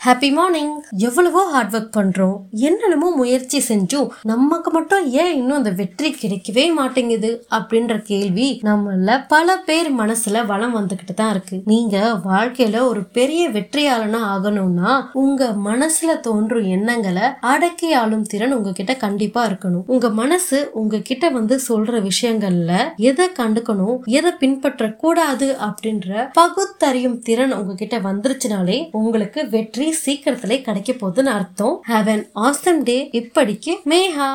Happy morning எவ்வளவோ hard work பண்றோம். என்னென்னமோ முயற்சி செஞ்சும் நமக்கு மட்டும் ஏன் இன்னும் அந்த வெற்றி கிடைக்கவே மாட்டேங்குது அப்படின்ற கேள்வி நம்மள பல பேர் மனசுல வளம் வந்துகிட்டு தான் இருக்கு. நீங்க வாழ்க்கையில ஒரு பெரிய வெற்றியாளனா ஆகணும்னா உங்க மனசுல தோன்றும் எண்ணங்களை அடக்கி ஆளும் திறன் உங்ககிட்ட கண்டிப்பா இருக்கணும். உங்க மனசு உங்ககிட்ட வந்து சொல்ற விஷயங்கள்ல எதை கண்டுக்கணும் எதை பின்பற்ற கூடாது அப்படின்ற பகுத்தறியும் திறன் உங்ககிட்ட வந்துருச்சுனாலே உங்களுக்கு வெற்றி சீக்கிரத்திலே கிடைக்க போகுதுன்னு அர்த்தம். ஹாவ் அன் ஆசம் டே இப்படிக்கு மேஹா